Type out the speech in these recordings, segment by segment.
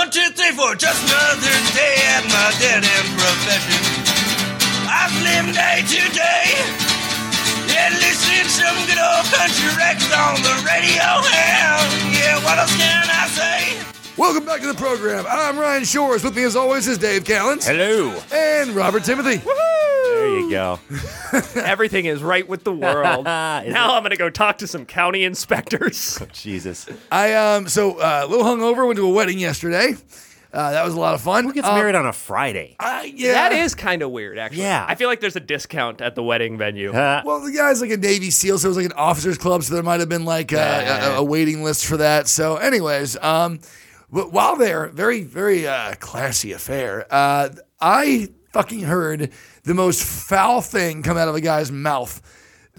One, two, three, four. Just another day at my dead end profession. I've lived day to day. Yeah, listening to some good old country records on the radio. And yeah, what else can I say? Welcome back to the program. I'm Ryan Shores. With me, as always, is Dave Callens Hello. and Robert Timothy. There you go. Everything is right with the world. Now it? I'm going to go talk to some county inspectors. Jesus. I um so uh, a little hungover. Went to a wedding yesterday. Uh, that was a lot of fun. Who gets Um, married on a Friday? I- yeah. That is kind of weird, actually. Yeah. I feel like there's a discount at the wedding venue. Uh, Well, the guy's like a Navy SEAL, so it was like an officers club, so there might have been like a, a, a waiting list for that. So, anyways, um, but while there, very, very uh, classy affair. Uh, I fucking heard the most foul thing come out of a guy's mouth.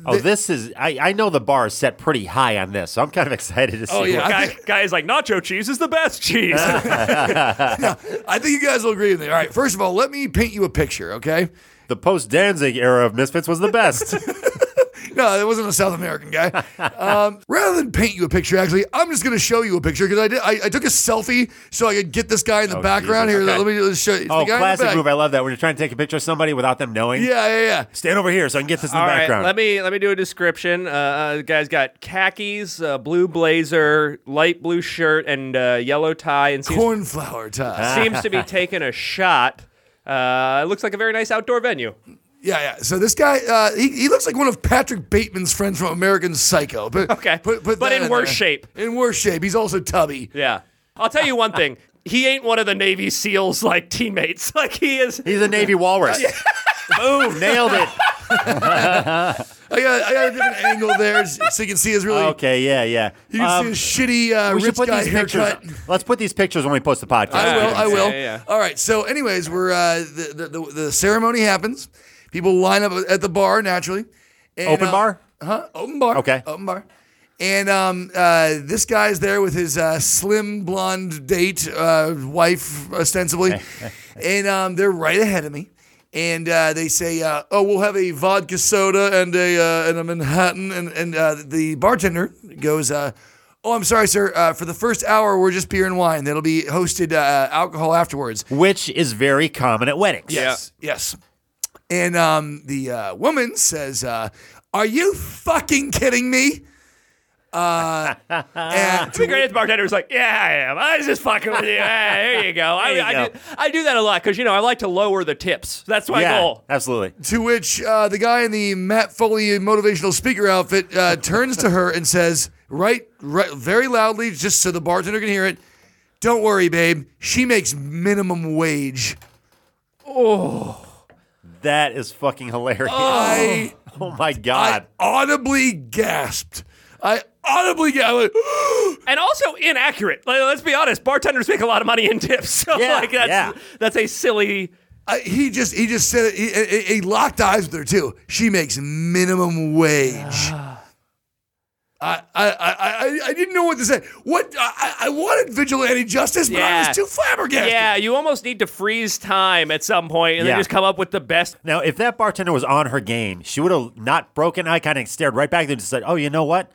oh, this is. I, I know the bar is set pretty high on this, so I'm kind of excited to oh, see. Oh, yeah. what- Guy, guy is like, nacho cheese is the best cheese. I think you guys will agree with me. All right, first of all, let me paint you a picture, okay? the post Danzig era of Misfits was the best. No, it wasn't a South American guy. Um, rather than paint you a picture, actually, I'm just going to show you a picture because I did. I, I took a selfie so I could get this guy in the Oh, background Jesus. here. Okay. Let me just show you. It's oh, the guy in the classic back. move. I love that when you're trying to take a picture of somebody without them knowing. Yeah, yeah, yeah. Stand over here so I can get this in All the right, background. let me let me do a description. Uh, Uh, the guy's got khakis, uh, blue blazer, light blue shirt, and uh, yellow tie, and seems, Cornflower tie. seems to be taking a shot. Uh, it looks like a very nice outdoor venue. Yeah, yeah. So this guy, uh, he, he looks like one of Patrick Bateman's friends from American Psycho. But Okay. put, put But in worse there. shape. In worse shape. He's also tubby. Yeah, I'll tell you one thing. He ain't one of the Navy SEALs like teammates. Like he is. He's a Navy walrus. Boom, nailed it. I got, I got a different angle there so you can see his really. Okay, yeah, yeah. You can Um, see his shitty uh, rich guy haircut. pictures. Let's put these pictures when we post the podcast. I will. I will. Yeah, yeah, yeah. All right. So, anyways, we're uh, the, the the the ceremony happens. People line up at the bar naturally. And, Open uh, bar? Huh? Open bar. Okay. Open bar. And um, uh, this guy's there with his uh, slim blonde date uh, wife, ostensibly, and um, they're right ahead of me. And uh, they say, uh, "Oh, we'll have a vodka soda and a uh, and a Manhattan." And and uh, the bartender goes, uh, "Oh, I'm sorry, sir. Uh, for the first hour, we're just beer and wine. That'll be hosted uh, alcohol afterwards." Which is very common at weddings. Yes, yes. And um, the uh, woman says, uh, "Are you fucking kidding me?" Uh, and It'd be great the bartender was like, "Yeah, I am. I was just fucking with you. Ah, there you go. I, you I, go. Do, I do that a lot because you know I like to lower the tips. That's my Yeah, goal." absolutely. to which uh, the guy in the Matt Foley motivational speaker outfit uh, turns to her and says, right, right, very loudly, just so the bartender can hear it. Don't worry, babe. She makes minimum wage. That is fucking hilarious. I, oh my god! I god. audibly gasped. I audibly gasped. And also inaccurate. Like, let's be honest. Bartenders make a lot of money in tips, so Yeah, like that's yeah. that's a silly. I, he just he just said it. He, he, he locked eyes with her too. She makes minimum wage. Ah. I, I, I, I, I didn't know what to say. What I, I wanted vigilante justice, but I Yeah. was too flabbergasted. Yeah, you almost need to freeze time at some point and Yeah. then just come up with the best. Now, if that bartender was on her game, she would have not broken eye kind of stared right back at them and just said, Oh, you know what?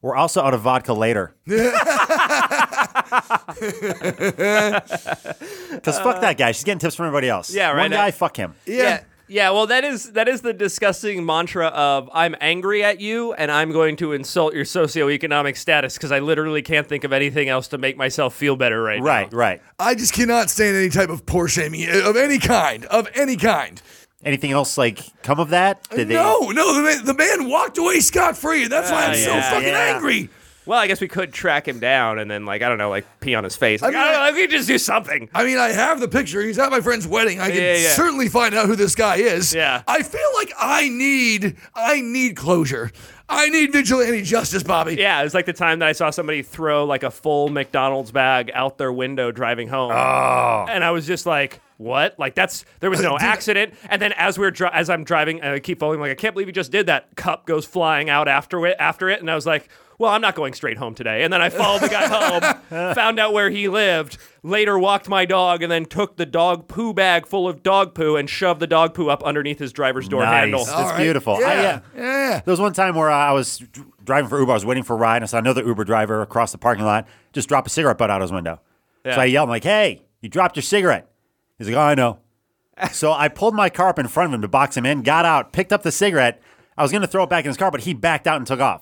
We're also out of vodka later. Because fuck that guy. She's getting tips from everybody else. Yeah, right. One guy, fuck him. yeah. Yeah, well, that is that is the disgusting mantra of I'm angry at you and I'm going to insult your socioeconomic status because I literally can't think of anything else to make myself feel better right, now. Right, right. I just cannot stand any type of poor shaming of any kind. Of any kind. Anything else like come of that? Did they- no, no, the man, the man walked away scot free, and that's why I'm Uh, so yeah, fucking yeah. angry. Well, I guess we could track him down and then, like, I don't know, like pee on his face. Like, I I, mean, don't know, we could just do something. I mean, I have the picture. He's at my friend's wedding. I can Yeah, yeah. certainly find out who this guy is. Yeah. I feel like I need, I need closure. I need vigilante justice, Bobby. Yeah, it was like the time that I saw somebody throw like a full McDonald's bag out their window driving home. Oh. And I was just like, what? Like that's there was no accident. And then as we're dri- as I'm driving, and I keep following, like I can't believe you just did that. Cup goes flying out after it, after it, and I was like, well, I'm not going straight home today. And then I followed the guy home, found out where he lived, later walked my dog, and then took the dog poo bag full of dog poo and shoved the dog poo up underneath his driver's door Nice. handle. That's All right. beautiful. Yeah. I, uh, yeah. There was one time where uh, I was driving for Uber. I was waiting for a ride. And I saw another Uber driver across the parking lot just drop a cigarette butt out of his window. Yeah. So I yelled, I'm like, hey, you dropped your cigarette. He's like, oh, I know. so I pulled my car up in front of him to box him in, got out, picked up the cigarette. I was going to throw it back in his car, but he backed out and took off.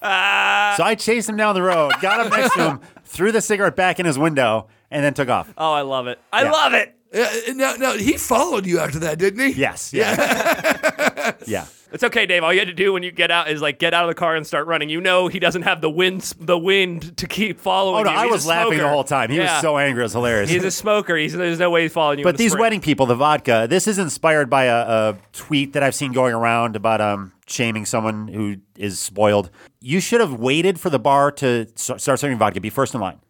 so I chased him down the road, got up next to him, threw the cigarette back in his window, and then took off. Oh, I love it. I Yeah. love it. Yeah, no, no, he followed you after that, didn't he? Yes. Yeah. yeah. It's okay, Dave. All you had to do when you get out is like get out of the car and start running. You know he doesn't have the wind, the wind to keep following Oh, no, you. I was laughing the whole time. He Yeah. was so angry. It was hilarious. He's a smoker. He's there's no way he's following you. But with a these sprint. wedding people, the vodka, this is inspired by a, a tweet that I've seen going around about um, shaming someone who is spoiled. You should have waited for the bar to start serving vodka, be first in line.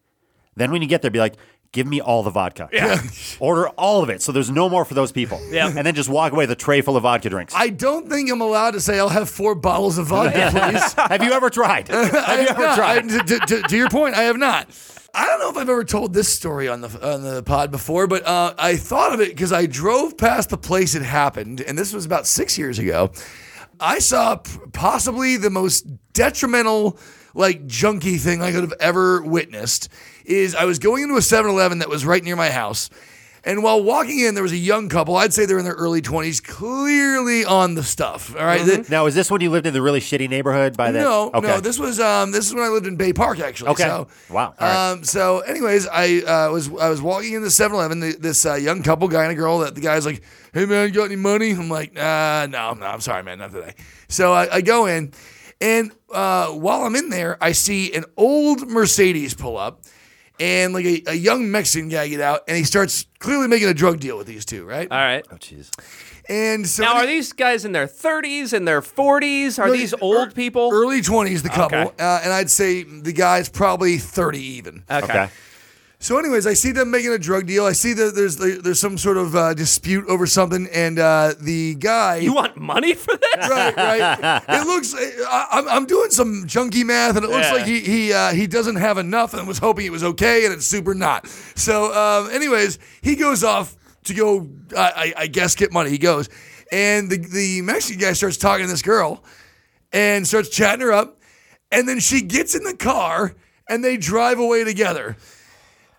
Then when you get there, be like, give me all the vodka. Yeah. Order all of it so there's no more for those people. Yeah. And then just walk away with a tray full of vodka drinks. I don't think I'm allowed to say I'll have four bottles of vodka, please. have you ever tried? have you have ever not. tried? I- to, to- to your point, I have not. I don't know if I've ever told this story on the on the pod before, but uh, I thought of it because I drove past the place it happened, and this was about six years ago. I saw p- possibly the most detrimental, like junky thing I could have ever witnessed. Is I was going into a 7-Eleven that was right near my house. And while walking in, there was a young couple. I'd say they're in their early 20s, clearly on the stuff. All right? They- now, is this when you lived in the really shitty neighborhood by that? no, okay. no. This was um, this is when I lived in Bay Park, actually. Okay. So, Wow. All right. Um, so, anyways, I uh, was I was walking in the 7-Eleven. This uh, young couple, guy and a girl. That the guy's like, "Hey man, you got any money?" I'm like, uh, "No, no, I'm sorry, man, not today." So I, I go in, and uh, while I'm in there, I see an old Mercedes pull up. And like a, a young Mexican guy get out, and he starts clearly making a drug deal with these two, right? All right. oh, jeez. And so Now, are these guys in their 30s and their 40s? Are No, these er- old people? early twenties, the couple, Okay. uh, and I'd say the guy's probably thirty even. Okay. So, anyways, I see them making a drug deal. I see that there's there's some sort of uh, dispute over something, and uh, the guy. You want money for this? right, right. It looks. I, I'm, I'm doing some junky math, and it looks Yeah. like he he uh, he doesn't have enough, and was hoping it was okay, and it's super not. So, um, anyways, he goes off to go. I, I, I guess get money. He goes, and the the Mexican guy starts talking to this girl, and starts chatting her up, and then she gets in the car, and they drive away together.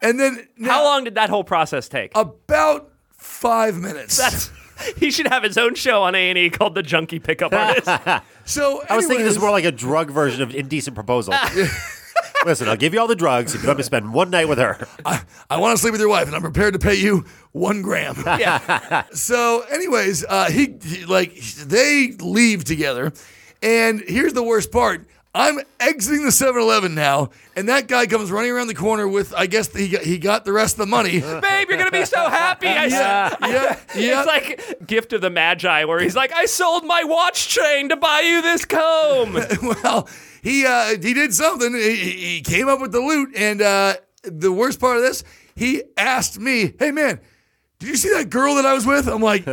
And then How long did that whole process take? about five minutes. That's he should have his own show on A and E called The Junkie Pickup Artist. so I was thinking this is more like a drug version of Indecent Proposal. Listen, I'll give you all the drugs if you let me spend one night with her. I want to sleep with your wife, and I'm prepared to pay you one gram. yeah. so, anyways, uh, he, he like they leave together, and here's the worst part. I'm exiting the 7-Eleven now, and that guy comes running around the corner with, I guess he got, he got the rest of the money. Babe, you're gonna be so happy. I yeah, said. yeah, yeah. It's like gift of the Magi, where he's like, "I sold my watch chain to buy you this comb." well, he uh, he did something. He, he came up with the loot, and uh, the worst part of this, he asked me, "Hey man, did you see that girl that I was with?" I'm like,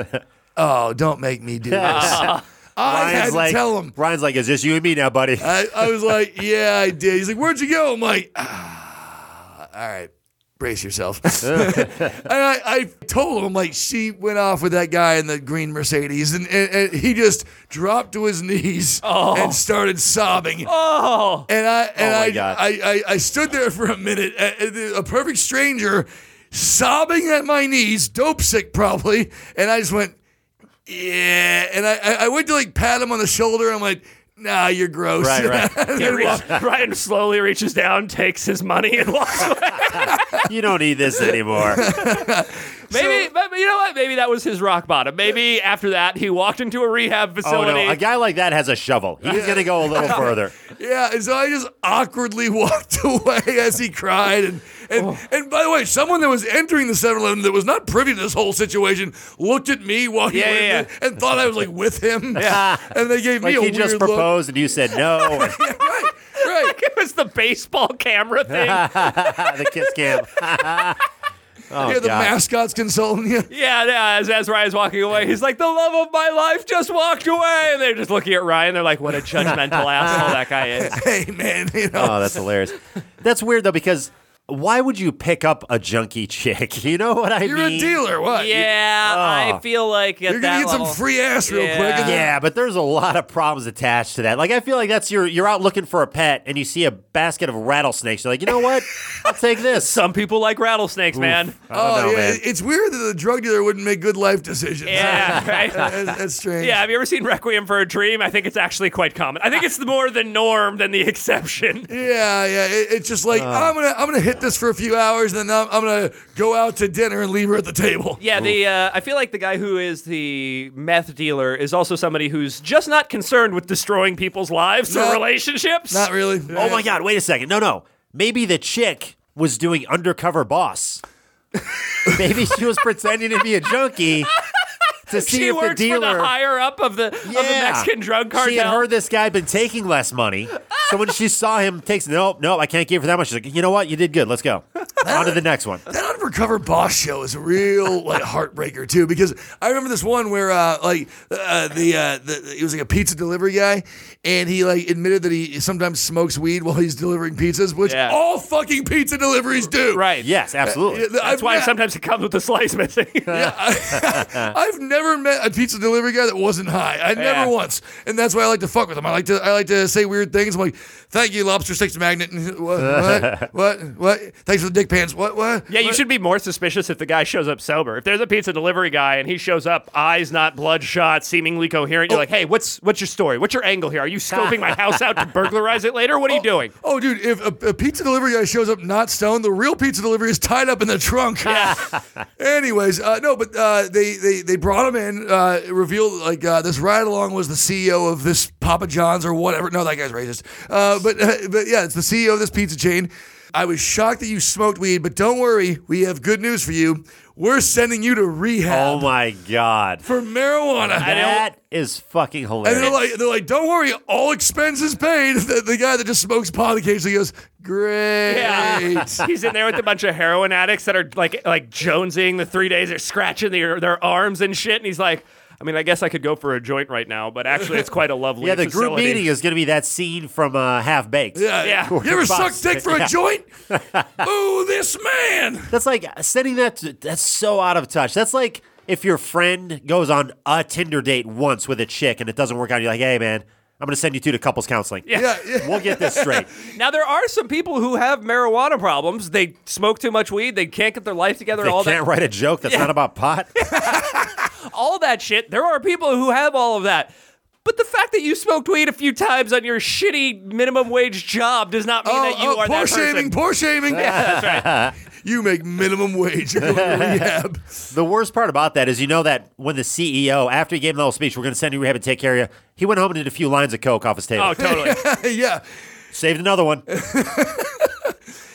"Oh, don't make me do this." I had to like, tell him. Ryan's like, is this you and me now, buddy? I, I was like, "Yeah, I did." He's like, "Where'd you go?" I'm like, ah, "All right." Brace yourself. and I, I told him, like, she went off with that guy in the green Mercedes, and, and, and he just dropped to his knees and started sobbing. Oh, And I and my I, God. I, I I stood there for a minute, a, a perfect stranger, sobbing at my knees, dope sick probably, and I just went, yeah. And I I I went to like pat him on the shoulder. I'm like, nah, you're gross. Right, right. And He reach- Ryan slowly reaches down, takes his money, and walks away. you don't need this anymore. Maybe, but you know what? Maybe that was his rock bottom. Maybe after that, he walked into a rehab oh facility. no, a guy like that has a shovel. He's gonna go a little further. yeah, and so I just awkwardly walked away as he cried. And and, Oh. and by the way, someone that was entering the 7-Eleven that was not privy to this whole situation looked at me walking Yeah, away yeah, with it and thought I was like with him. Yeah. and they gave Like me a he weird just look. proposed and you said no. right, right. it was the baseball camera thing. the kiss cam. oh, yeah, the God. mascot's consoling you. Yeah, yeah, as, as Ryan's walking away, he's like, the love of my life just walked away. And they're just looking at Ryan. They're like, what a judgmental asshole that guy is. Hey, man, you know. Oh, that's hilarious. That's weird though because why would you pick up a junkie chick? You know what I mean? You're a dealer. What? Yeah, I ah. feel like at You're gonna get level- some free ass real Yeah. quick. Yeah, but there's a lot of problems attached to that. Like I feel like that's your you're out looking for a pet and you see a basket of rattlesnakes. You're like, you know what? I'll take this. Some people like rattlesnakes, man. I Oh know, yeah, man. it's weird that the drug dealer wouldn't make good life decisions. Yeah, right. that's, that's strange. Yeah, have you ever seen Requiem for a Dream? I think it's actually quite common. I think it's more the norm than the exception. Yeah, yeah. It, it's just like uh. oh, I'm gonna I'm gonna hit this for a few hours, and then I'm, I'm gonna go out to dinner and leave her at the table. Yeah, the uh, I feel like the guy who is the meth dealer is also somebody who's just not concerned with destroying people's lives No. or relationships. Not really. Oh my god, wait a second. No, no. Maybe the chick was doing undercover boss. Maybe she was pretending to be a junkie to see she if the works dealer for the higher up of the of the Mexican drug cartel. She had heard this guy had been taking less money. So when she saw him takes nope, nope, I can't give her that much. She's like, you know what? You did good. Let's go. On to the next one. That undercover boss show is a real like heartbreaker too because I remember this one where uh, like uh, the, uh, the he was like a pizza delivery guy and he like admitted that he sometimes smokes weed while he's delivering pizzas, which Yeah. all fucking pizza deliveries do. right. Yes, absolutely. Yeah, That's I've why ne- sometimes it comes with a slice missing. Yeah, I've never met a pizza delivery guy that wasn't high. I never Yeah. once, and that's why I like to fuck with him. I like to I like to say weird things. I'm like, "Thank you, lobster sticks magnet." And what? What? what? What? Thanks for the dick pants. What? What? Yeah, you should be more suspicious if the guy shows up sober. If there's a pizza delivery guy and he shows up, eyes not bloodshot, seemingly coherent, Oh. you're like, hey, what's what's your story? What's your angle here? Are you scoping my house out to burglarize it later? What are you doing? Oh, dude, if a, a pizza delivery guy shows up not stoned, the real pizza delivery is tied up in the trunk. Anyways, uh, no, but uh, they, they they brought him in, uh, revealed like uh, this ride along was the CEO of this Papa John's or whatever. No, that guy's racist. Uh, but uh, but yeah, it's the CEO of this pizza chain. I was shocked that you smoked weed, but don't worry, we have good news for you. We're sending you to rehab Oh my god. for marijuana. That is fucking hilarious. And they're like, they're like, don't worry, all expenses paid. The, the guy that just smokes pot occasionally goes, great. Yeah. He's in there with a bunch of heroin addicts that are like like jonesing the three days. They're scratching their their arms and shit. And he's like, I mean, I guess I could go for a joint right now, but actually, it's quite a lovely. yeah, the group meeting is going to be that scene from uh, Half Baked. Yeah. Yeah. You ever suck dick for Yeah. a joint? Ooh, this man. That's like sending that. To, that's so out of touch. That's like if your friend goes on a Tinder date once with a chick and it doesn't work out. You're like, hey man, I'm going to send you two to couples counseling. Yeah, yeah. We'll get this straight. Now there are some people who have marijuana problems. They smoke too much weed. They can't get their life together. All they all can't that, write a joke that's not about pot. All that shit. There are people who have all of that. But the fact that you smoked weed a few times on your shitty minimum wage job does not mean oh, that you oh, are poor that person. shaming, poor shaming. Yeah, that's right. You make minimum wage. You're to rehab. The worst part about that is you know that when the CEO, after he gave the whole speech, we're going to send you to rehab and take care of you, he went home and did a few lines of coke off his table. Oh, totally. yeah. Saved another one.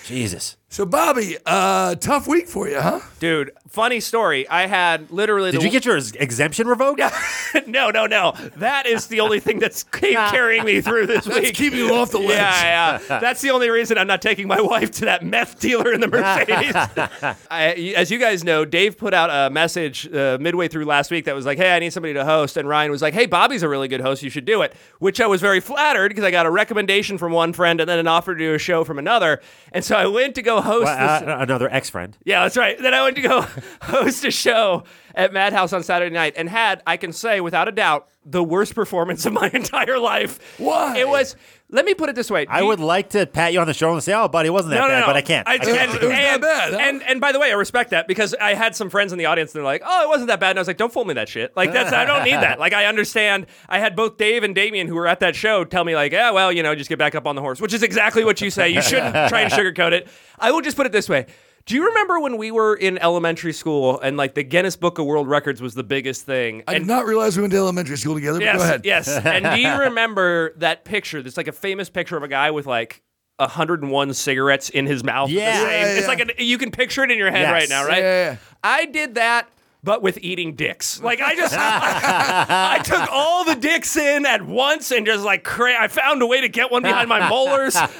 Jesus. So, Bobby, uh, tough week for you, huh? Dude, funny story. I had literally. Did the, you get your ex- exemption revoked? no, no, no. That is the only thing that's keep carrying me through this That's week. keeping you off the ledge. Yeah, yeah. That's the only reason I'm not taking my wife to that meth dealer in the Mercedes. I, as you guys know, Dave put out a message uh, midway through last week that was like, "Hey, I need somebody to host," and Ryan was like, "Hey, Bobby's a really good host. You should do it." Which I was very flattered because I got a recommendation from one friend and then an offer to do a show from another, and so I went to go host Well, uh, another ex friend. Yeah, that's right. Then I went to go host a show at Madhouse on Saturday night and had, I can say without a doubt, the worst performance of my entire life. Why? It was, let me put it this way. I Do you- would like to pat you on the shoulder and say, "Oh, buddy, it wasn't that no, no, bad," no. but I can't. I, and, can't. It was that and- bad, huh? And, and by the way, I respect that because I had some friends in the audience and they're like, "Oh, it wasn't that bad." And I was like, "Don't fool me that shit. Like that's I don't need that. Like I understand. I had both Dave and Damien who were at that show tell me like, "Yeah, well, you know, just get back up on the horse," which is exactly what you say. You shouldn't try and sugarcoat it. I will just put it this way. Do you remember when we were in elementary school and like the Guinness Book of World Records was the biggest thing? I and did not realize we went to elementary school together. but Yes, Go ahead. yes. And do you remember that picture? There's like a famous picture of a guy with like 101 cigarettes in his mouth. at Yeah. Yeah, It's yeah. like a, you can picture it in your head Yes. right now, right? Yeah, yeah, yeah. I did that. But with eating dicks, like I just, I took all the dicks in at once and just like cra- I found a way to get one behind my molars.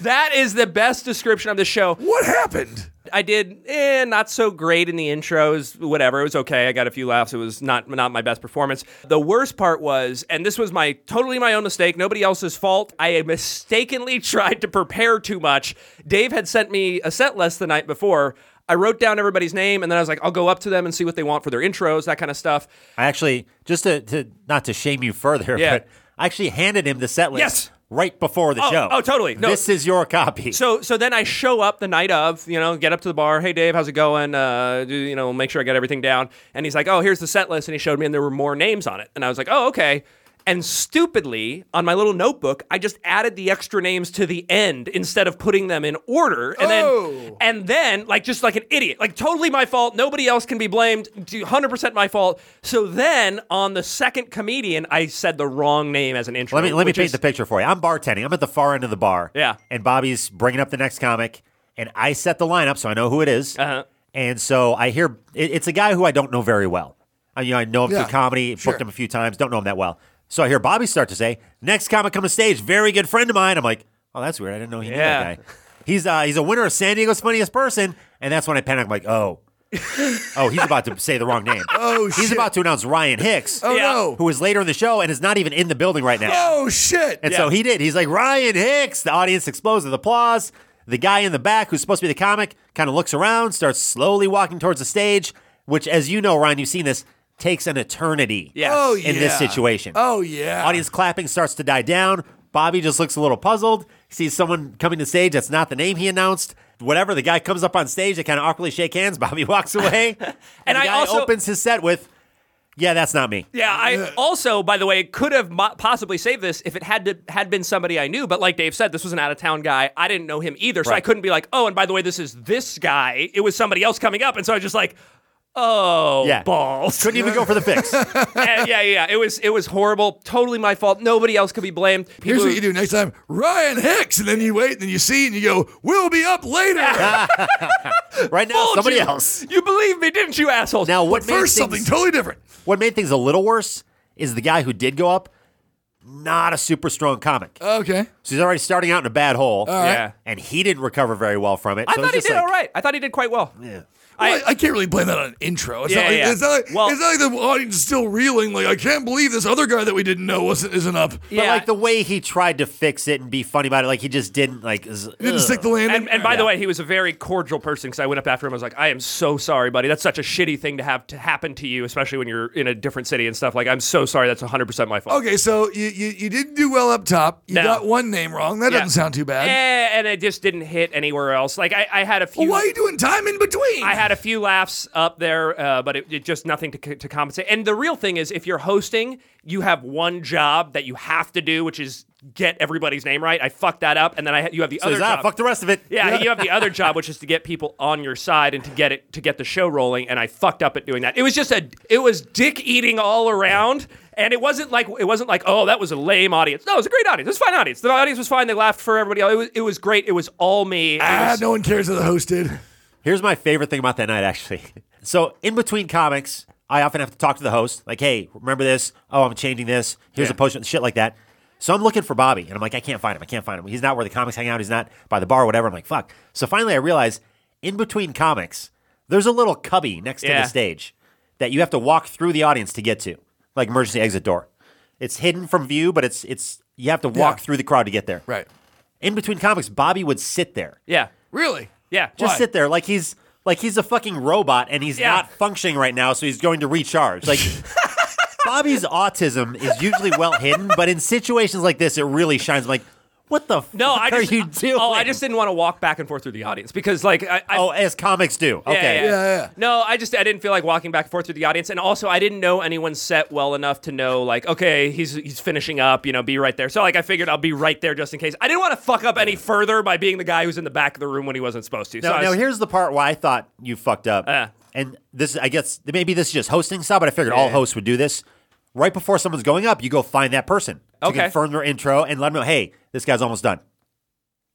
That is the best description of the show. What happened? I did eh, not so great in the intros, whatever. It was okay. I got a few laughs. It was not not my best performance. The worst part was, and this was my totally my own mistake, nobody else's fault. I mistakenly tried to prepare too much. Dave had sent me a set list the night before. I wrote down everybody's name and then I was like, I'll go up to them and see what they want for their intros, that kind of stuff. I actually just to, to not to shame you further, Yeah. but I actually handed him the set list Yes. Right before the Oh, show. oh, totally. No. This is your copy. So so then I show up the night of, you know, get up to the bar. Hey Dave, how's it going? Uh, do, you know, make sure I get everything down. And he's like, oh, here's the set list, and he showed me, and there were more names on it. And I was like, oh, okay. And stupidly, on my little notebook, I just added the extra names to the end instead of putting them in order. And Oh. then, and then, like, just like an idiot, like totally my fault. Nobody else can be blamed. 100% my fault. So then, on the second comedian, I said the wrong name as an intro. let me let me which paint is- the picture for you. I'm bartending. I'm at the far end of the bar. Yeah. And Bobby's bringing up the next comic, and I set the lineup so I know who it is. Uh-huh. And so I hear it, it's a guy who I don't know very well. I, you know, I know him Yeah, through comedy, sure. booked him a few times, don't know him that well. So I hear Bobby start to say, "Next comic come to stage, very good friend of mine." I'm like, "Oh, that's weird. I didn't know he knew Yeah. that guy." He's uh, he's a winner of San Diego's Funniest Person, and that's when I panic. I'm like, "Oh, oh, he's about to say the wrong name. Oh, he's shit. about to announce Ryan Hicks, Oh Yeah. no. who is later in the show and is not even in the building right now." Oh shit. And Yeah. so he did. He's like, Ryan Hicks. The audience explodes with applause. The guy in the back, who's supposed to be the comic, kind of looks around, starts slowly walking towards the stage, which, as you know, Ryan, you've seen this, takes an eternity Yes. Oh yeah. in this situation. Oh yeah. Audience clapping starts to die down. Bobby just looks a little puzzled. He sees someone coming to stage that's not the name he announced. Whatever, the guy comes up on stage. They kind of awkwardly shake hands. Bobby walks away. and And the I guy also- opens his set with, Yeah, that's not me. Yeah, I also, by the way, could have mo- possibly saved this if it had to had been somebody I knew. But like Dave said, this was an out of town guy. I didn't know him either, so I couldn't be like, oh, and by the way, this is this guy. It was somebody else coming up, and so I was just like, oh, Yeah. balls. Couldn't even go for the fix. And yeah, yeah, it was it was horrible. Totally my fault. Nobody else could be blamed. Here's what you do next time, Ryan Hicks, and then you wait, and then you see, and you go, "We'll be up later." right now, Told somebody you. else. You believe me, didn't you, assholes? Now, what but made first, things- something totally different. What made things a little worse is the guy who did go up, not a super strong comic. Okay. so he's already starting out in a bad hole. right. Yeah. And he didn't recover very well from it. I so thought it's he did like, all right. I thought he did quite well. Yeah. Well, I- I, I can't really blame that on an intro. It's, Yeah, not like, yeah. it's, not like, Well- it's not like the audience is still reeling. Like, I can't believe this other guy that we didn't know wasn't isn't up. Yeah. But like the way he tried to fix it and be funny about it, like he just didn't like. is- He didn't stick the landing. And, and by the way, he was a very cordial person because I went up after him. I was like, I am so sorry, buddy. That's such a shitty thing to have to happen to you, especially when you're in a different city and stuff. Like, I'm so sorry. That's 100% my fault. okay, so you, you you didn't do well up top. You No. got one name wrong. That Yeah. doesn't sound too bad. Yeah, and it just didn't hit anywhere else. Like, I, I had a few. well, why are you doing time in between? I had a few laughs up there, uh, but it, it just nothing to, to compensate. And the real thing is, if you're hosting, you have one job that you have to do, which is get everybody's name right. I fucked that up, and then I you have the So other job. fuck the rest of it. Yeah, you have the other job, which is to get people on your side and to get it to get the show rolling. And I fucked up at doing that. It was just a, it was dick eating all around. And it wasn't like it wasn't like oh that was a lame audience. No, it was a great audience. It was a fine audience. The audience was fine. They laughed for everybody else. It was, it was great. It was all me. It ah, was- no one cares what the host did. Here's my favorite thing about that night, actually. So in between comics, I often have to talk to the host, like, "Hey, remember this? Oh, I'm changing this. Here's Yeah. a post, shit like that." So I'm looking for Bobby, and I'm like, I can't find him. I can't find him. He's not where the comics hang out. He's not by the bar, or whatever. I'm like, fuck. So finally, I realize in between comics, there's a little cubby next to the stage that you have to walk through the audience to get to, like emergency exit door. It's hidden from view, but it's it's you have to walk Yeah. through the crowd to get there. Right. In between comics, Bobby would sit there yeah, Really? Yeah. just Why? sit there like he's like he's a fucking robot and he's Yeah. not functioning right now, so he's going to recharge. Like Bobby's autism is usually well hidden, but in situations like this, it really shines. I'm like, what the No, fuck I just are you doing? oh I just didn't want to walk back and forth through the audience because like I, I oh, as comics do. Yeah, Okay, yeah, Yeah, yeah. No, I just I didn't feel like walking back and forth through the audience, and also I didn't know anyone's set well enough to know like, okay, he's he's finishing up, you know, be right there. So like I figured I'll be right there just in case. I didn't want to fuck up any further by being the guy who's in the back of the room when he wasn't supposed to. So Now, was- here's the part why I thought you fucked up. Uh. and this, I guess, maybe this is just hosting style, but I figured all hosts would do this. Right before someone's going up, you go find that person to Okay. confirm their intro and let them know, hey, this guy's almost done.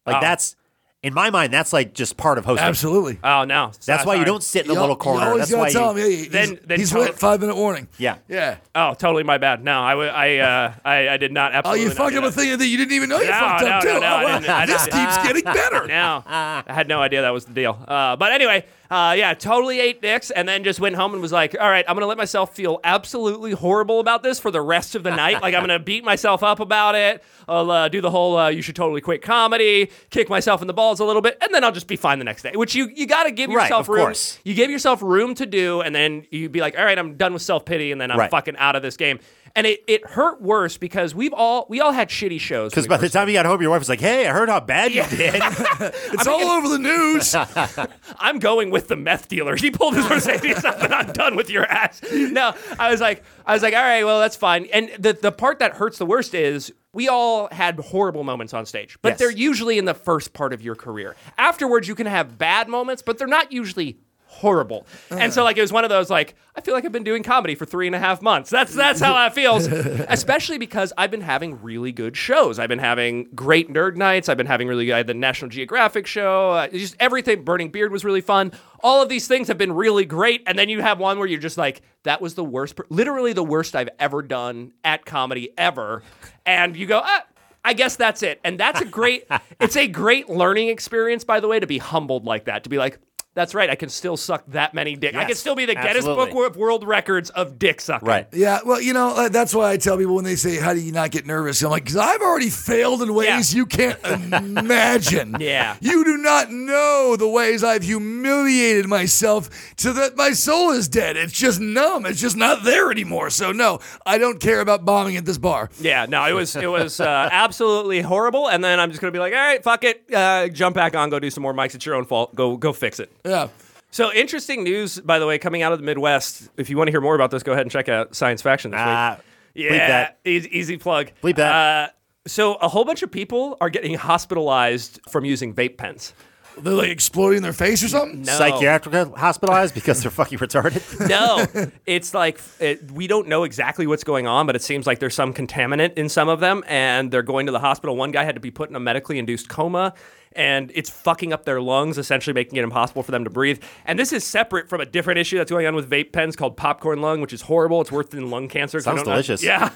Like Oh. that's In my mind, that's like just part of hosting. Absolutely. Oh no, That's why you don't sit in the You little corner. You always That's why tell you, him. Yeah, he's, Then- then he's tell lit. Five minute warning. Yeah. Yeah. Oh, totally my bad. No, I uh, I, I did not. Absolutely. Oh, you not fucked up a thing that you didn't even know you No, fucked up no, too. no, no, Oh, I wow. didn't- I this didn't. keeps getting better. No, I had no idea that was the deal. Uh, but anyway, uh, yeah, totally ate dicks, and then just went home and was like, "All right, I'm gonna let myself feel absolutely horrible about this for the rest of the night. Like I'm gonna beat myself up about it. I'll uh, do the whole uh, you should totally quit comedy, kick myself in the balls a little bit, and then I'll just be fine the next day. Which you you got to give Right, yourself of room. course. You give yourself room to do, and then you'd be like, "All right, I'm done with self pity, and then I'm Right. fucking out of this game." And it, it hurt worse because we've all we all had shitty shows. Because by the time you got home, your wife was like, "Hey, I heard how bad you did." It's all over the news. I'm going with the meth dealer. He pulled his Mercedes up and I'm done with your ass. No, I was like, I was like, all right, well, that's fine. And the, the part that hurts the worst is we all had horrible moments on stage, but Yes. they're usually in the first part of your career. Afterwards, you can have bad moments, but they're not usually horrible. And so like it was one of those like I feel like I've been doing comedy for three and a half months. That's that's how that feels. Especially because I've been having really good shows. I've been having great nerd nights. I've been having really good I had the National Geographic show. Uh, just everything. Burning Beard was really fun. All of these things have been really great. And then you have one where you're just like, that was the worst, per- literally the worst I've ever done at comedy ever. And you go, ah. I guess that's it. And that's a great it's a great learning experience by the way to be humbled like that. To be like that's right. I can still suck that many dick. I can still be the Guinness absolutely. Book of World Records of dick sucking. right. Yeah, well, you know, uh, that's why I tell people when they say, How do you not get nervous? I'm like, Because I've already failed in ways Yeah. you can't imagine. Yeah. You do not know the ways I've humiliated myself to that my soul is dead. It's just numb. It's just not there anymore. So, no, I don't care about bombing at this bar. Yeah, no, it was it was uh, absolutely horrible. And then I'm just gonna be like, all right, fuck it, uh, jump back on, go do some more mics. It's your own fault. Go go fix it. Yeah. So interesting news, by the way, coming out of the Midwest. If you want to hear more about this, go ahead and check out Science Faction this Ah, week. bleep Yeah, that. Easy, easy plug. Bleep that. Uh, so a whole bunch of people are getting hospitalized from using vape pens. They're like exploding their face or something? No. Psychiatric hospitalized because they're fucking retarded. no, it's like it, we don't know exactly what's going on, but it seems like there's some contaminant in some of them, and they're going to the hospital. One guy had to be put in a medically induced coma, and it's fucking up their lungs, essentially making it impossible for them to breathe. And this is separate from a different issue that's going on with vape pens called popcorn lung, which is horrible. It's worse than lung cancer. Sounds don't know- delicious. yeah,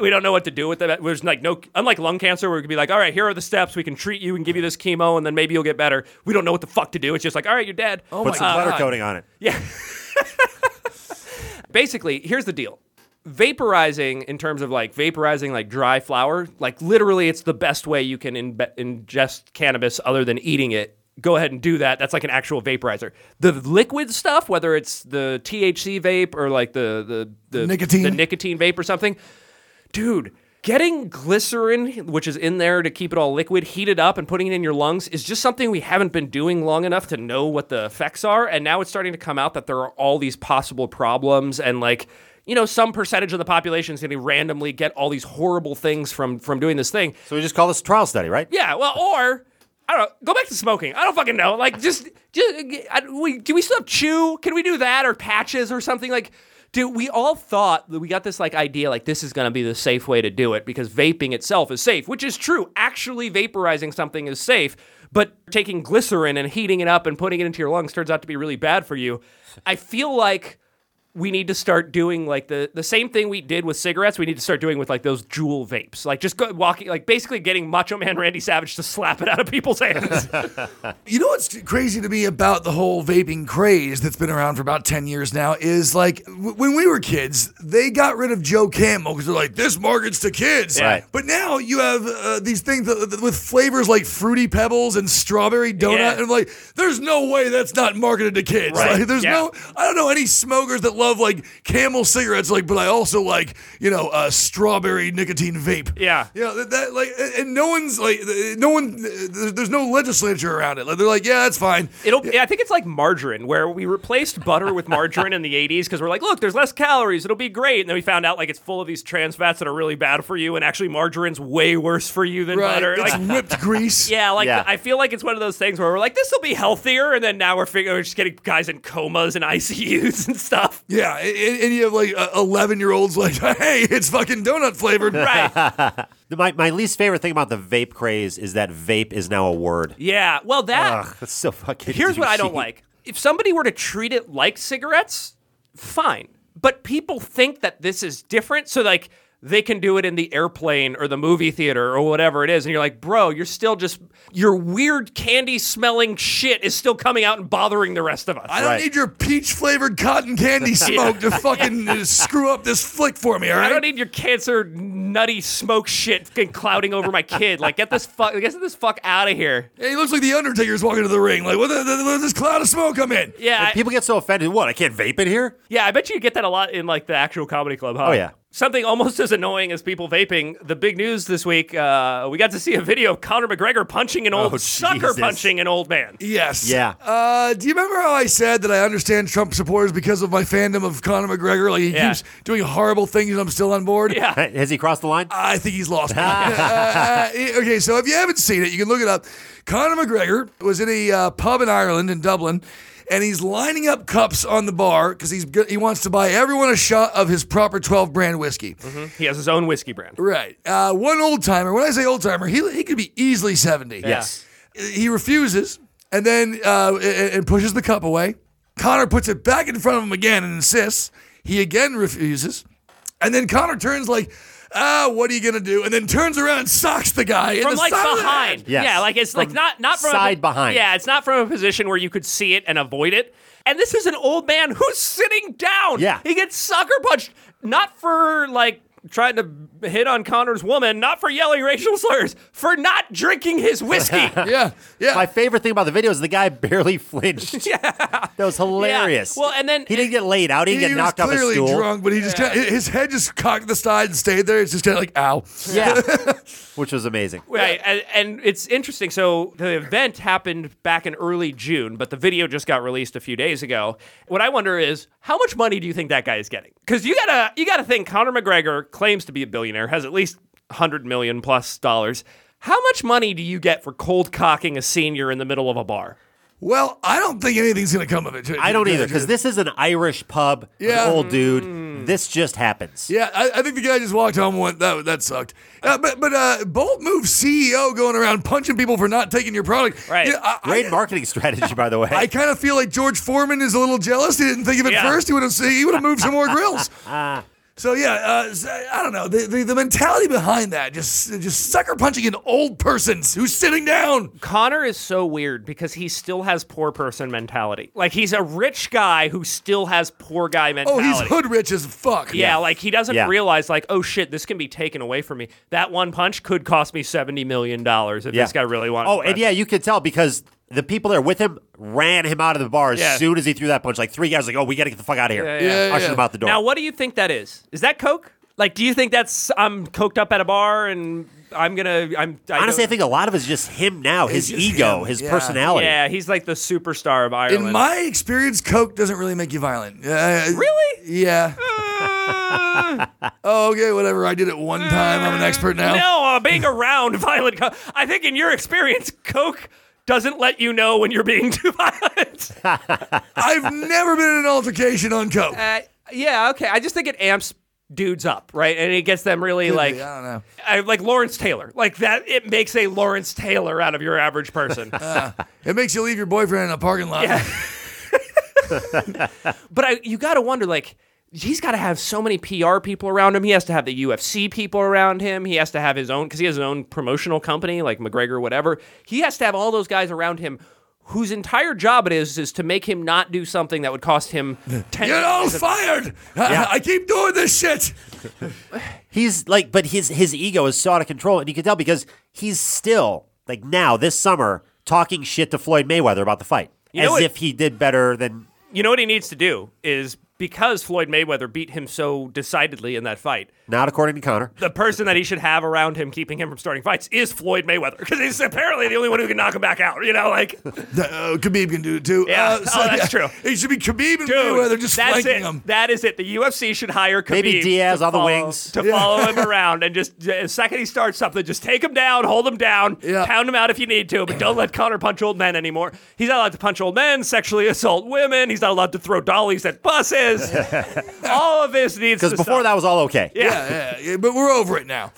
we don't know what to do with it. There's like no, unlike lung cancer, where we could be like, all right, here are the steps. We can treat you and give you this chemo, and then maybe you'll get better. We don't know what the fuck to do. It's just like, all right, you're dead. Oh Put my some uh, God. coating on it. Yeah. Basically, here's the deal. Vaporizing, in terms of like vaporizing like dry flower, like literally, it's the best way you can in- ingest cannabis other than eating it. Go ahead and do that. That's like an actual vaporizer. The liquid stuff, whether it's the THC vape or like the the the Nicotine. the nicotine vape or something, dude. Getting glycerin, which is in there to keep it all liquid, heated up and putting it in your lungs is just something we haven't been doing long enough to know what the effects are. And now it's starting to come out that there are all these possible problems and like, you know, some percentage of the population is going to randomly get all these horrible things from from doing this thing. So we just call this a trial study, right? Yeah, well, or I don't know. Go back to smoking. I don't fucking know. Like, just, just I, we, do we still have chew? Can we do that or patches or something? Like, dude, we all thought that we got this like idea, like this is gonna be the safe way to do it because vaping itself is safe, which is true. Actually, vaporizing something is safe, but taking glycerin and heating it up and putting it into your lungs turns out to be really bad for you. I feel like we need to start doing like the the same thing we did with cigarettes. We need to start doing with like those Juul vapes, like just go walking, like basically getting Macho Man Randy Savage to slap it out of people's hands. You know what's crazy to me about the whole vaping craze that's been around for about 10 years now is like w- when we were kids, they got rid of Joe Camel because they're like, this markets to kids. Right. But now you have uh, these things that, that- with flavors like Fruity Pebbles and Strawberry Donut. Yeah. And I'm like, there's no way that's not marketed to kids. Right. Like, there's Yeah. no, I don't know any smokers that love like Camel cigarettes, like, but I also like, you know, uh, strawberry nicotine vape. Yeah. You know, that, that like, and no one's like, no one, there's there's no legislature around it. Like, they're like, yeah, that's fine. It'll. Yeah. I think it's like margarine, where we replaced butter with margarine in the '80s because we're like, look, there's less calories, it'll be great. And then we found out like it's full of these trans fats that are really bad for you, and actually margarine's way worse for you than Right. butter. It's Like, whipped grease. yeah, like Yeah. I feel like it's one of those things where we're like, this will be healthier, and then now we're figuring we're just getting guys in comas and ICUs and stuff. Yeah. And, and you have like 11 year olds like, hey, it's fucking donut flavored. Right. My, my least favorite thing about the vape craze is that vape is now a word. Yeah. Well, that Ugh, that's so fucking. Here's what I don't like. If somebody were to treat it like cigarettes, fine. But people think that this is different, so like they can do it in the airplane or the movie theater or whatever it is, and you're like, bro, you're still just your weird candy smelling shit is still coming out and bothering the rest of us. I don't Right. need your peach flavored cotton candy smoke to fucking uh, screw up this flick for me, all I don't need your cancer nutty smoke shit fucking clouding over my kid. Like, get this fuck, get this fuck out of here. Hey, he looks like the Undertaker's walking to the ring. Like, what the, the, where this cloud of smoke come in? Yeah, I- People get so offended. What? I can't vape in here? Yeah, I bet you get that a lot in like the actual comedy club, huh? Oh, yeah. Something almost as annoying as people vaping. The big news this week, uh, we got to see a video of Conor McGregor punching an old Oh, sucker Jesus. punching an old man. Yes. Yeah. Uh, do you remember how I said that I understand Trump supporters because of my fandom of Conor McGregor? Like, he Yeah. keeps doing horrible things and I'm still on board? Yeah. Has he crossed the line? I think he's lost. me. Uh, uh, okay, so if you haven't seen it, you can look it up. Conor McGregor was in a uh, pub in Ireland, in Dublin, and he's lining up cups on the bar because he's he wants to buy everyone a shot of his proper 12 brand whiskey. He has his own whiskey brand. Right. Uh, one old timer, when I say old timer, he, he could be easily 70. Yes. He refuses and then uh, and pushes the cup away. Conor puts it back in front of him again and insists. He again refuses. And then Conor turns like, ah, what are you going to do? And then turns around and socks the guy in From the like side of the behind. head. Yes. Yeah, like it's like not not from side a, behind. Yeah, it's not from a position where you could see it and avoid it. And this is an old man who's sitting down. Yeah. He gets sucker punched, not for like trying to hit on Conor's woman, not for yelling racial slurs, for not drinking his whiskey. Yeah, yeah. My favorite thing about the video is the guy barely flinched. yeah. That was hilarious. Well, and then- he didn't get laid out. He he didn't get was knocked off his clearly drunk, but he just kinda, his head just cocked the side and stayed there. It's just kind of like, ow. Yeah. Which was amazing. Right, and, and it's interesting. So the event happened back in early June, but the video just got released a few days ago. What I wonder is, how much money do you think that guy is getting? Because you gotta you gotta think Conor McGregor claims to be a billionaire, has at least hundred million plus dollars. How much money do you get for cold cocking a senior in the middle of a bar? Well, I don't think anything's going to come of it. I don't either because this is an Irish pub. Yeah. An old dude. This just happens. Yeah, I, I think the guy just walked home and went, that, that sucked. Uh, but but uh, Bolt Move CEO going around punching people for not taking your product. Right. Yeah, I, Great I, marketing strategy, by the way. I kind of feel like George Foreman is a little jealous. He didn't think of it Yeah. first. He would have he would have moved some more grills. So yeah, uh, I don't know the, the the mentality behind that just just sucker punching an old person who's sitting down. Conor is so weird because he still has poor person mentality. Like he's a rich guy who still has poor guy mentality. Oh, he's hood rich as fuck. Yeah, like he doesn't Yeah. realize, like, oh shit, this can be taken away from me. That one punch could cost me seventy million dollars if Yeah. this guy really wanted. Oh, to and yeah, you could tell because the people there with him ran him out of the bar as Yeah. soon as he threw that punch. Like three guys, like, oh, we got to get the fuck out of here. Yeah, yeah. Yeah, Ushered yeah. him out the door. Now, what do you think that is? Is that coke? Like, do you think that's I'm coked up at a bar and I'm gonna I'm I Honestly, I don't- think a lot of it is just him now, his just ego, him, his yeah. personality. yeah, he's like the superstar of Ireland. In my experience, coke doesn't really make you violent. Uh, Really? Yeah. Uh, Oh, okay, whatever. I did it one time. I'm an expert now. no, uh, being around violent. Co- I think in your experience, coke doesn't let you know when you're being too violent. I've never been in an altercation on coke. Uh, yeah, okay. I just think it amps dudes up, right? And it gets them really like, I don't know. I, like Lawrence Taylor, like that. It makes a Lawrence Taylor out of your average person. It makes you leave your boyfriend in a parking lot. Yeah. but I, you got to wonder, like, he's got to have so many PR people around him. He has to have the UFC people around him. He has to have his own, because he has his own promotional company, like McGregor, whatever. He has to have all those guys around him. Whose entire job it is is to make him not do something that would cost him ten. You're all fired. I, I keep doing this shit. He's like, but his his ego is so out of control, and you can tell because he's still like now this summer talking shit to Floyd Mayweather about the fight, know as what- if he did better than. You know what he needs to do is because Floyd Mayweather beat him so decidedly in that fight. Not according to Conor. The person that he should have around him, keeping him from starting fights, is Floyd Mayweather because he's apparently the only one who can knock him back out. You know, like Uh, Khabib can do it too. Yeah. Uh, Oh, that's true. He should be Khabib and Dude, Mayweather just that's flanking it. him. That is it. The UFC should hire Khabib Maybe Diaz to on the wings. to follow him around and just the second he starts something, just take him down, hold him down, Yeah. pound him out if you need to, but don't let Connor punch old men anymore. He's not allowed to punch old men, sexually assault women. He's not allowed to throw dollies at buses. All of this needs Because before stop. that was all okay. yeah. Yeah, yeah, yeah, but we're over it now.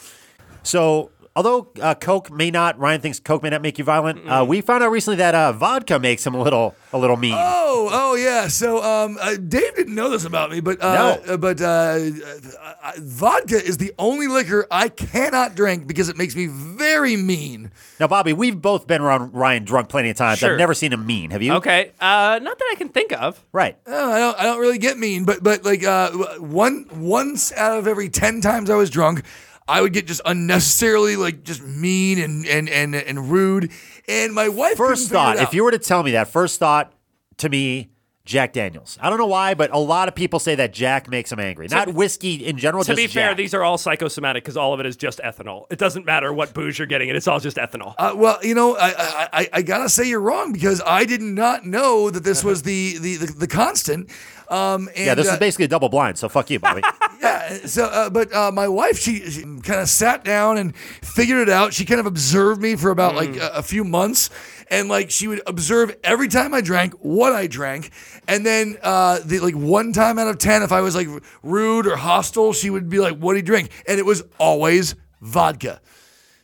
So, although uh, Coke may not, Ryan thinks Coke may not make you violent. Uh, we found out recently that uh, vodka makes him a little, a little mean. Oh, oh yeah. So um, uh, Dave didn't know this about me, but uh, No. uh, but uh, uh, vodka is the only liquor I cannot drink because it makes me very mean. Now, Bobby, we've both been around Ryan drunk plenty of times. Sure. I've never seen him mean. Have you? Okay. Uh, not that I can think of. Right. Oh, I don't I don't really get mean, but but like uh, one once out of every ten times I was drunk. I would get just unnecessarily like just mean and and and, and rude, and my wife. First thought, if you were to tell me that, first thought to me, Jack Daniels. I don't know why, but a lot of people say that Jack makes them angry. Not whiskey in general, To just be fair, Jack. these are all psychosomatic because all of it is just ethanol. It doesn't matter what booze you're getting; it's all just ethanol. Uh, well, you know, I, I I I gotta say you're wrong because I did not know that this was the the the, the constant. Um, and, yeah, this uh, is basically a double blind, so fuck you, Bobby. Yeah. So, uh, but uh, my wife, she, she kind of sat down and figured it out. She kind of observed me for about like a, a few months, and like she would observe every time I drank what I drank, and then uh, the like one time out of ten, if I was like rude or hostile, she would be like, "What do you drink?" And it was always vodka.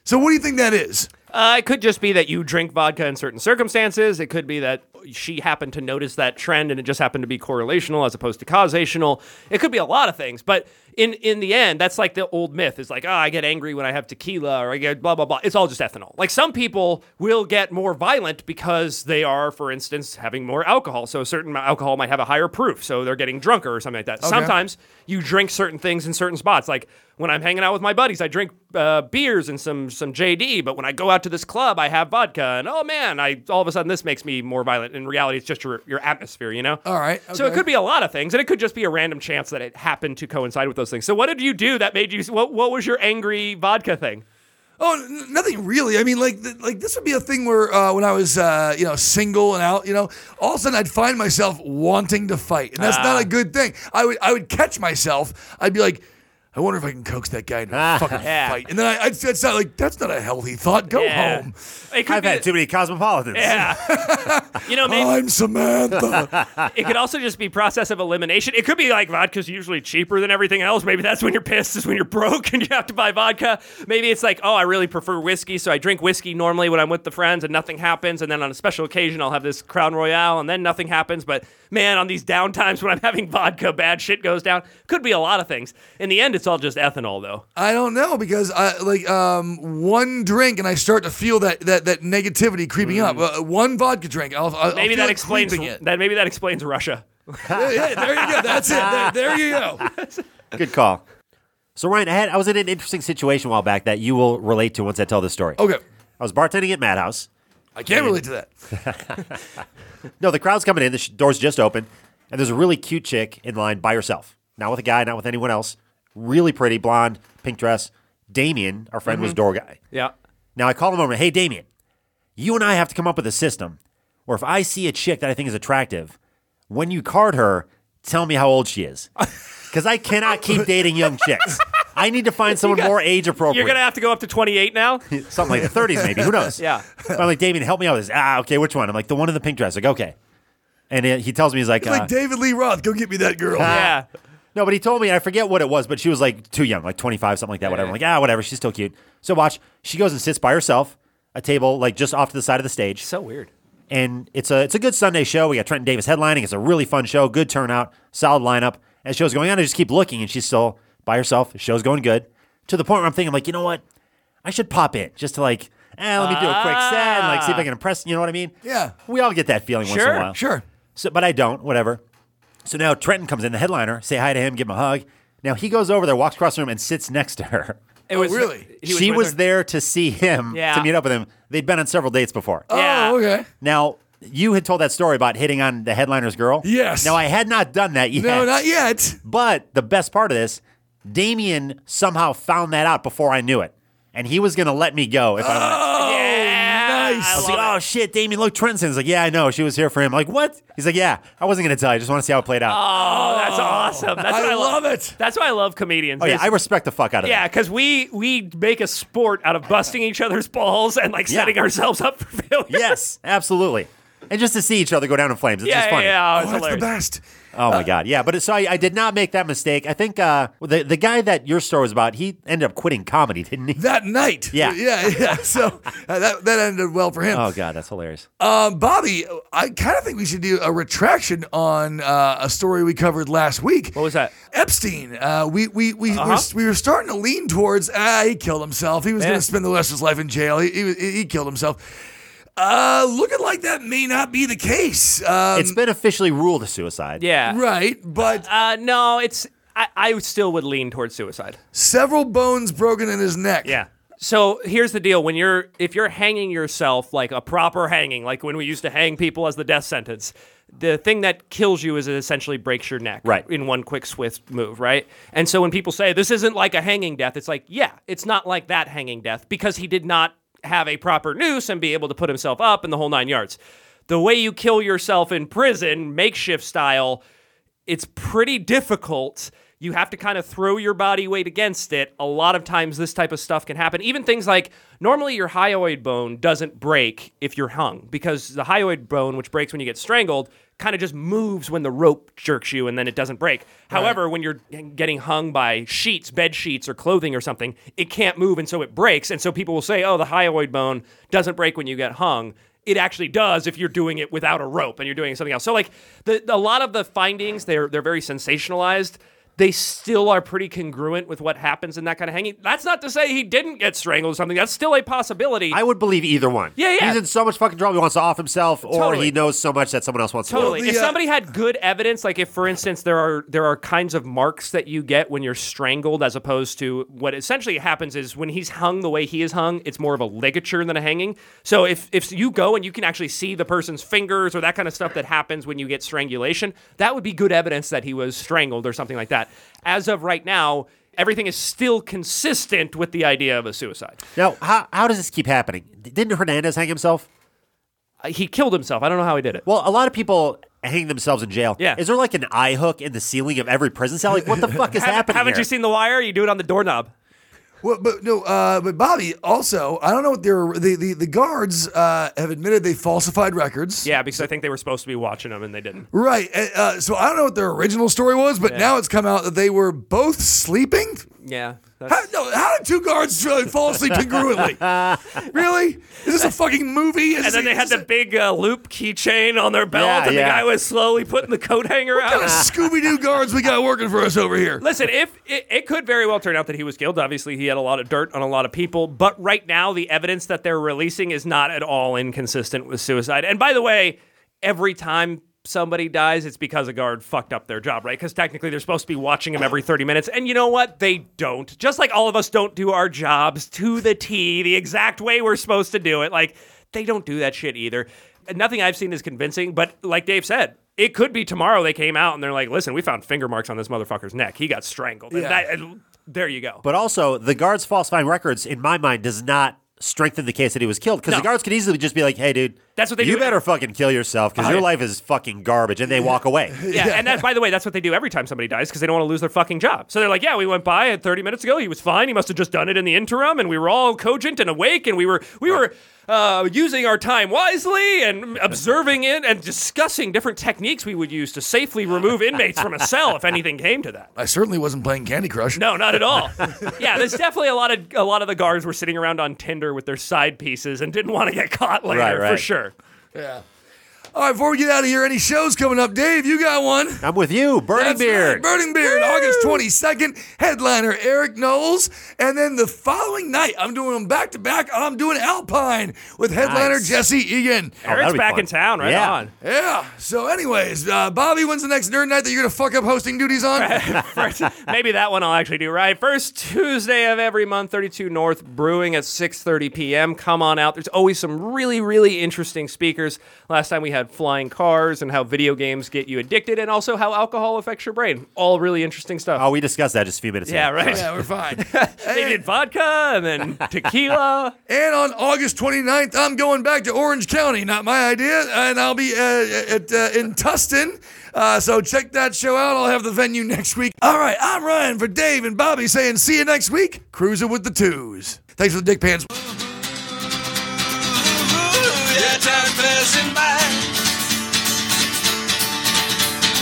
So, what do you think that is? Uh, it could just be that you drink vodka in certain circumstances. It could be that she happened to notice that trend and it just happened to be correlational as opposed to causational. It could be a lot of things, but in in the end, that's like the old myth is like, oh, I get angry when I have tequila or I get blah blah blah. It's all just ethanol. Like some people will get more violent because they are, for instance, having more alcohol. So a certain alcohol might have a higher proof, so they're getting drunker or something like that. Sometimes you drink certain things in certain spots. Like when I'm hanging out with my buddies, I drink uh, beers and some some JD. But when I go out to this club, I have vodka, and oh man, I all of a sudden this makes me more violent. In reality, it's just your your atmosphere, you know. All right, So it could be a lot of things, and it could just be a random chance that it happened to coincide with those things. So what did you do that made you? What what was your angry vodka thing? Oh, n- nothing really. I mean, like, th- like this would be a thing where uh, when I was, uh, you know, single and out, you know, all of a sudden I'd find myself wanting to fight, and that's not a good thing. I would, I would catch myself. I'd be like, I wonder if I can coax that guy into a fucking Yeah. fight, and then I, I'd it's not like that's not a healthy thought. Go Yeah. home. It could I've be, had too many cosmopolitans. Yeah. you know, maybe I'm Samantha. it could also just be process of elimination. It could be like vodka's usually cheaper than everything else. Maybe that's when you're pissed is when you're broke and you have to buy vodka. Maybe it's like, oh, I really prefer whiskey, so I drink whiskey normally when I'm with the friends and nothing happens, and then on a special occasion I'll have this Crown Royal and then nothing happens. But man, on these down times when I'm having vodka, bad shit goes down. Could be a lot of things. In the end, it's all just ethanol, though. I don't know because I like um, one drink and I start to feel that that that negativity creeping up. Uh, one vodka drink, I'll, I'll Mm. Maybe feel that it explains it. that. Maybe that explains Russia. Yeah, yeah, there you go. That's it. There, there you go. Good call. So Ryan, I had I was in an interesting situation a while back that you will relate to once I tell this story. Okay, I was bartending at Madhouse. I can't relate to that. No, the crowd's coming in. The sh- door's just open, and there's a really cute chick in line by herself. Not with a guy, not with anyone else. Really pretty, blonde, pink dress. Damien, our friend, was mm-hmm. door guy. Yeah. Now I call him over. Hey, Damien, you and I have to come up with a system where if I see a chick that I think is attractive, when you card her, tell me how old she is, because I cannot keep dating young chicks. I need to find someone more age appropriate. You're gonna have to go up to 28 now. something like the 30s, maybe. Who knows? Yeah. So I'm like, Damien, help me out with this. Ah, okay, which one? I'm like, the one in the pink dress. Like, okay. And it, he tells me, he's like, It's uh, like David Lee Roth. Go get me that girl. yeah. no, but he told me, I forget what it was, but she was like too young, like 25, something like that, whatever. I'm like, ah, whatever. She's still cute. So watch. She goes and sits by herself, a table like just off to the side of the stage. So weird. and it's a it's a good Sunday show. We got Trenton Davis headlining. It's a really fun show, good turnout, solid lineup. As show's going on, I just keep looking, and she's still by herself. The show's going good to the point where I'm thinking, like, you know what? I should pop in just to like, eh, let me do a quick set and like see if I can impress. You know what I mean? Yeah. We all get that feeling once in Sure, a while. Sure. So, but I don't. Whatever. So now Trenton comes in, the headliner. Say hi to him, give him a hug. Now he goes over there, walks across the room, and sits next to her. It Oh, was really? he she with was her- there to see him, Yeah. to meet up with him. They'd been on several dates before. Yeah. Oh, okay. Now, you had told that story about hitting on the headliner's girl. Yes. Now, I had not done that yet. No, not yet. But the best part of this, Damien somehow found that out before I knew it. And he was going to let me go if I wanted. Oh, Yeah, nice. I I was like, oh, shit, Damien, look, Trenton's like, yeah, I know. She was here for him. I'm like, what? He's like, yeah, I wasn't going to tell you. I just want to see how it played out. Oh, that's oh. awesome. That's I what I love it. That's why I love comedians. oh, yeah, is- I respect the fuck out of yeah, that. because we we make a sport out of busting each other's balls and like Yeah. setting ourselves up for failure. Yes, absolutely. And just to see each other go down in flames. It's yeah, just funny. yeah, yeah. Oh, Oh, it's that's the best. Oh my god, yeah. But so I, I did not make that mistake. I think uh, the the guy that your story was about, he ended up quitting comedy, didn't he? That night. Yeah. Yeah. Yeah. So uh, that, that ended well for him. Oh god, that's hilarious. Um, Bobby, I kind of think we should do a retraction on uh, a story we covered last week. What was that? Epstein. Uh, we we we, Uh-huh. were, we were starting to lean towards ah he killed himself. He was going to spend the rest of his life in jail. He he, he killed himself. Uh, looking like that may not be the case. Um, it's been officially ruled a suicide. Yeah. right, but Uh, no, it's. I, I still would lean towards suicide. several bones broken in his neck. Yeah. So here's the deal: when you're if you're hanging yourself like a proper hanging, like when we used to hang people as the death sentence, the thing that kills you is it essentially breaks your neck, Right. In one quick swift move, right? And so when people say this isn't like a hanging death, it's like yeah, it's not like that hanging death because he did not have a proper noose and be able to put himself up in the whole nine yards. The way you kill yourself in prison, makeshift style, it's pretty difficult. You have to kind of throw your body weight against it. A lot of times, this type of stuff can happen. Even things like normally your hyoid bone doesn't break if you're hung because the hyoid bone, which breaks when you get strangled, kind of just moves when the rope jerks you and then it doesn't break. However, when you're getting hung by sheets, bed sheets, or clothing or something, it can't move and so it breaks. And so people will say, oh, the hyoid bone doesn't break when you get hung it actually does if you're doing it without a rope and you're doing something else. So like the a lot of the findings they're they're very sensationalized. They still are pretty congruent with what happens in that kind of hanging. That's not to say he didn't get strangled or something. That's still a possibility. I would believe either one. Yeah, yeah. He's in so much fucking trouble. He wants to off himself, or Totally. he knows so much that someone else wants to. Totally. Well, if the, somebody had good evidence, like if, for instance, there are there are kinds of marks that you get when you're strangled, as opposed to what essentially happens is when he's hung the way he is hung, it's more of a ligature than a hanging. So if if you go and you can actually see the person's fingers or that kind of stuff that happens when you get strangulation, that would be good evidence that he was strangled or something like that. As of right now. Everything is still consistent with the idea of a suicide. Now, how, how does this keep happening? Didn't Hernandez hang himself? Uh, He killed himself. I don't know how he did it. Well, a lot of people hang themselves in jail. Yeah. Is there like an eye hook in the ceiling of every prison cell? Like, what the fuck is happening Haven't here? you seen The Wire? You do it on the doorknob. Well, but no, uh, but Bobby also, I don't know what they're the the, the guards uh, have admitted they falsified records. Yeah, because I think they were supposed to be watching them and they didn't. Right. Uh, Uh, so I don't know what their original story was, but now it's come out that they were both sleeping. Yeah. How, no, how did two guards uh, fall asleep congruently? really? Is this a fucking movie? Is And then a- they had the this big uh, loop keychain on their belt, Yeah, and yeah. the guy was slowly putting the coat hanger a- out. Scooby Doo guards we got working for us over here. Listen, if it, it could very well turn out that he was killed. Obviously, he had a lot of dirt on a lot of people. But right now, the evidence that they're releasing is not at all inconsistent with suicide. And by the way, every time somebody dies, it's because a guard fucked up their job, right? Because technically, they're supposed to be watching him every 30 minutes. And you know what? They don't. Just like all of us don't do our jobs to the T, the exact way we're supposed to do it. Like, they don't do that shit either. Nothing I've seen is convincing, but like Dave said, it could be tomorrow they came out and they're like, listen, we found finger marks on this motherfucker's neck. He got strangled. And that- and there you go. But also, the guards falsifying records, in my mind, does not strengthen the case that he was killed. Because No. the guards could easily just be like, "Hey, dude, That's what they you do. better fucking kill yourself because your life is fucking garbage," and they walk away. yeah, and that, by the way, that's what they do every time somebody dies because they don't want to lose their fucking job. So they're like, yeah, we went by at 30 minutes ago. He was fine. He must have just done it in the interim, and we were all cogent and awake, and we were we were uh, using our time wisely and observing it and discussing different techniques we would use to safely remove inmates from a cell if anything came to that. I certainly wasn't playing Candy Crush. No, not at all. yeah, there's definitely a lot of a lot of the guards were sitting around on Tinder with their side pieces and didn't want to get caught later Right, for sure. Yeah. All right, before we get out of here, any shows coming up? Dave, you got one. I'm with you, Burning That's Beard. right, Burning Beard, August 22nd, headliner Eric Knowles. And then the following night, I'm doing them back to back. I'm doing Alpine with headliner Nice. Jesse Egan. that'll Eric's back fun. in town, right Yeah. on. Yeah. So, anyways, uh, Bobby, when's the next nerd night that you're going to fuck up hosting duties on? First- maybe that one I'll actually do right. First Tuesday of every month, 32 North Brewing at 6:30 p.m. Come on out. There's always some really, really interesting speakers. Last time we had flying cars and how video games get you addicted, and also how alcohol affects your brain. All really interesting stuff. Oh, we discussed that just a few minutes yeah, ago. Yeah, right. yeah, we're fine. They did vodka and then tequila. And on August 29th, I'm going back to Orange County. Not my idea. And I'll be uh, at, uh, in Tustin. Uh, so check that show out. I'll have the venue next week. All right, I'm Ryan for Dave and Bobby saying see you next week. Cruising with the twos. Thanks for the dick pants. Ooh, yeah, time passing by.